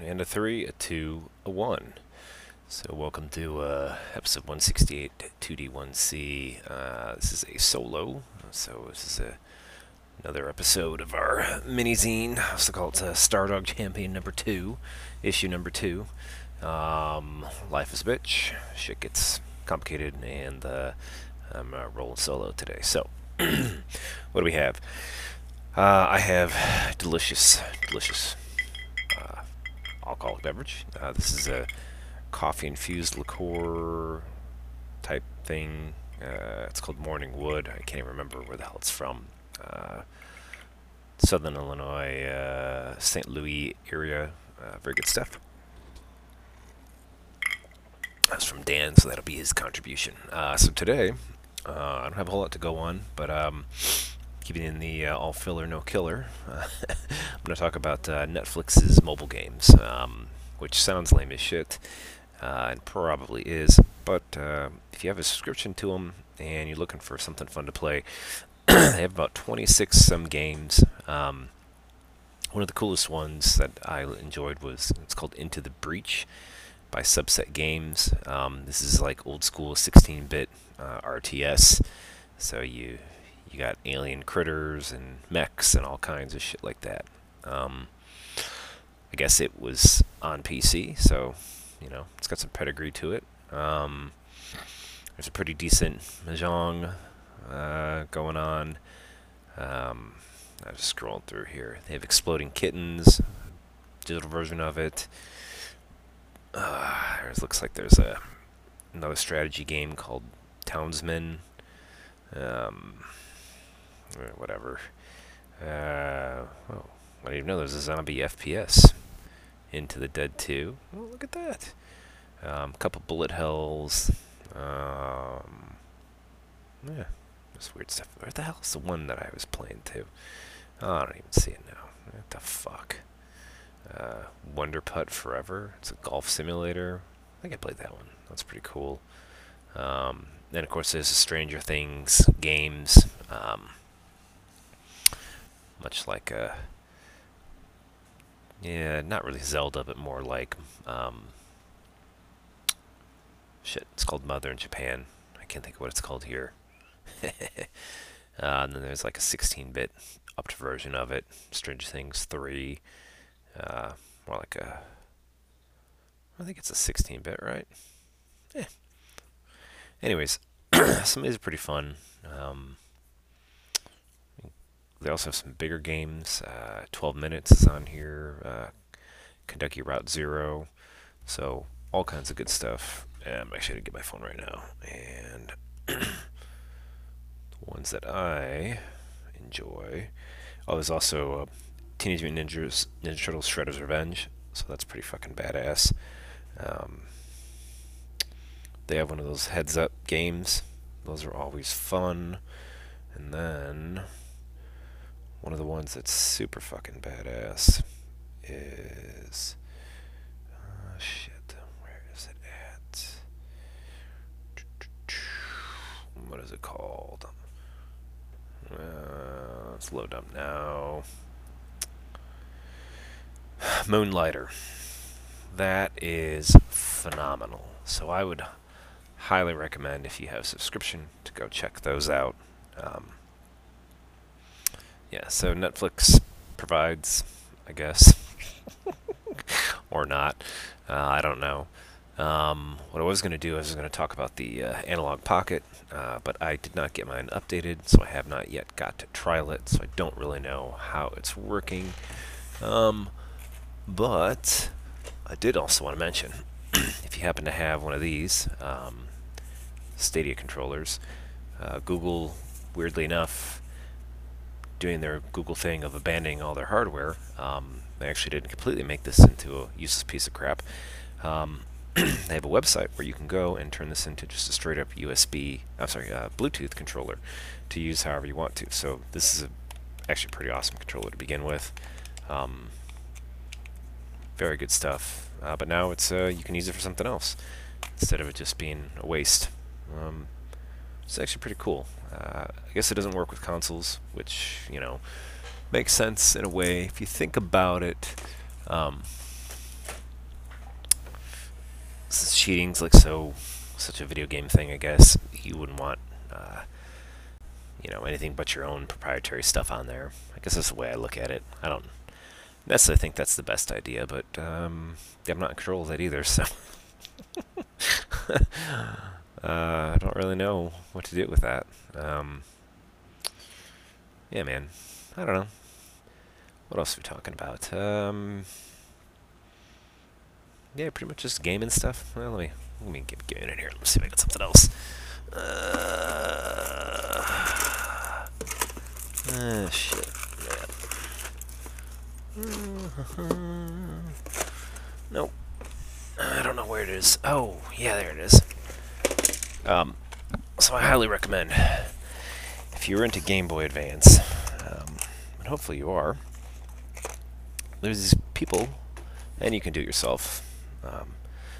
and a 3, a 2, a 1. So welcome to uh, episode 168, 2D1C. Uh, this is a solo, so this is a, another episode of our mini-zine. I also call it uh, Stardog Champion number 2, issue number 2. Um, life is a bitch, shit gets complicated, and uh, I'm uh, rolling solo today. So, what do we have? Uh, I have delicious, delicious alcoholic beverage. Uh, this is a coffee infused liqueur type thing. Uh, it's called Morning Wood. I can't even remember where the hell it's from. Uh, Southern Illinois, uh, St. Louis area. Uh, very good stuff. That's from Dan, so that'll be his contribution. Uh, so today, I don't have a whole lot to go on, but um, keeping in the all filler, no killer, I'm going to talk about Netflix's mobile games, um, which sounds lame as shit uh, and probably is. But uh, if you have a subscription to them and you're looking for something fun to play, they have about 26 some games. Um, one of the coolest ones that I enjoyed was it's called Into the Breach by Subset Games. Um, this is like old school 16-bit uh, RTS. So you you got alien critters and mechs and all kinds of shit like that. Um, I guess it was on PC, so you know, it's got some pedigree to it. Um, there's a pretty decent mahjong uh, going on. Um, I was scrolling through here. They have Exploding Kittens, digital version of it. Uh, it looks like there's a another strategy game called Townsmen. Um, whatever. Uh, oh, I didn't even know there was a zombie FPS. Into the Dead 2. Oh, look at that. A um, couple bullet hells. Um, yeah, just weird stuff. Where the hell's the one that I was playing to? Oh, I don't even see it now. What the fuck? Uh, Wonder Putt Forever. It's a golf simulator. I think I played that one. That's pretty cool. Um, then, of course, there's the Stranger Things games. Um, much like a yeah, not really Zelda, but more like um, shit. It's called Mother in Japan. I can't think of what it's called here. uh, and then there's like a 16-bit upped version of it, Stranger Things 3. Uh, more like a, I think it's a 16-bit, right? Yeah. Anyways, some of these are pretty fun. Um, they also have some bigger games. Uh, 12 Minutes is on here. Uh, Kentucky Route Zero. So all kinds of good stuff. I'm actually going to get my phone right now. And the ones that I enjoy. Oh, there's also uh, Teenage Mutant Ninjas, Ninja Turtles Shredder's Revenge. So that's pretty fucking badass. Um, they have one of those heads up games. Those are always fun. And then one of the ones that's super fucking badass is. Uh, shit. Where is it at? What is it called? Uh, let's load up now. Moonlighter. That is phenomenal. So I would highly recommend if you have subscription to go check those out. Um, yeah, so Netflix provides, I guess, or not. Uh, I don't know. Um, what I was going to do, is I was going to talk about the uh, Analog Pocket, uh, but I did not get mine updated, so I have not yet got to trial it, so I don't really know how it's working. Um, but I did also want to mention, if you happen to have one of these um, Stadia controllers, uh, Google, weirdly enough, doing their Google thing of abandoning all their hardware. Um, they actually didn't completely make this into a useless piece of crap. Um, they have a website where you can go and turn this into just a straight up USB, I'm sorry, uh, Bluetooth controller to use however you want to. So this is a, actually pretty awesome controller to begin with. Um, very good stuff. Uh, but now it's uh, you can use it for something else instead of it just being a waste. Um, it's actually pretty cool. Uh, I guess it doesn't work with consoles, which, you know, makes sense in a way. If you think about it, um, cheating's like so such a video game thing, I guess you wouldn't want uh, you know anything but your own proprietary stuff on there. I guess that's the way I look at it. I don't necessarily think that's the best idea, but um, I'm not in control of that either, so uh, I don't really know what to do with that. Um, yeah, man. I don't know. What else are we talking about? Um, yeah, pretty much just gaming stuff. Well, let me let me get, get in here. Let's see if I got something else. Uh, uh shit. Yeah. nope. I don't know where it is. Oh, yeah, there it is. Um, so I highly recommend if you're into Game Boy Advance, um, and hopefully you are, there's these people, and you can do it yourself. Um,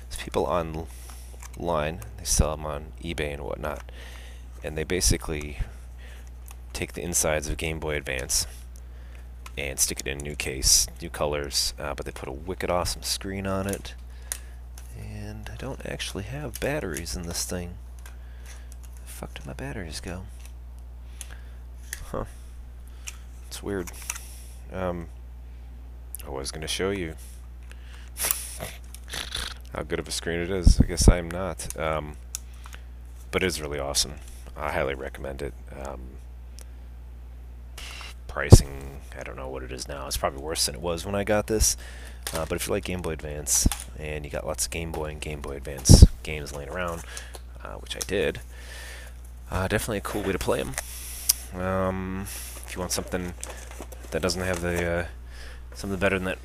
there's people online, they sell them on eBay and whatnot, and they basically take the insides of Game Boy Advance and stick it in a new case, new colors, uh, but they put a wicked awesome screen on it. And I don't actually have batteries in this thing. Fuck did my batteries go? Huh. It's weird. Um, I was going to show you how good of a screen it is. I guess I'm not. Um, but it is really awesome. I highly recommend it. Um, pricing, I don't know what it is now. It's probably worse than it was when I got this. Uh, but if you like Game Boy Advance and you got lots of Game Boy and Game Boy Advance games laying around, uh, which I did, uh, definitely a cool way to play them. Um, if you want something that doesn't have the uh, something better than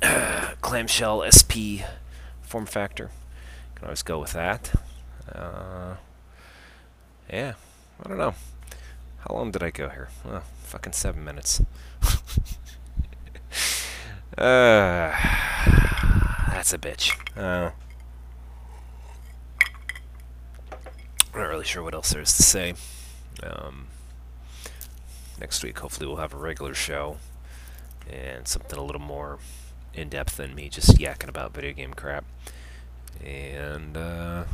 that clamshell SP form factor, you can always go with that. Uh, yeah, I don't know. How long did I go here? Well, fucking seven minutes. uh, that's a bitch. Uh, I'm not really sure what else there is to say. Um, next week, hopefully, we'll have a regular show and something a little more in depth than me just yakking about video game crap. And uh,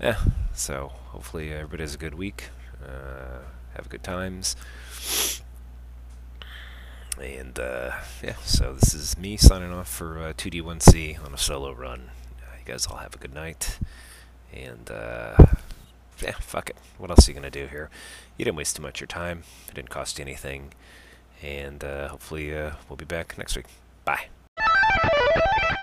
yeah, so hopefully everybody has a good week. Uh, have good times. And uh, yeah, so this is me signing off for uh, 2D1C on a solo run. Uh, you guys all have a good night. And yeah, fuck it. What else are you going to do here? You didn't waste too much of your time. It didn't cost you anything. And uh, hopefully uh, we'll be back next week. Bye.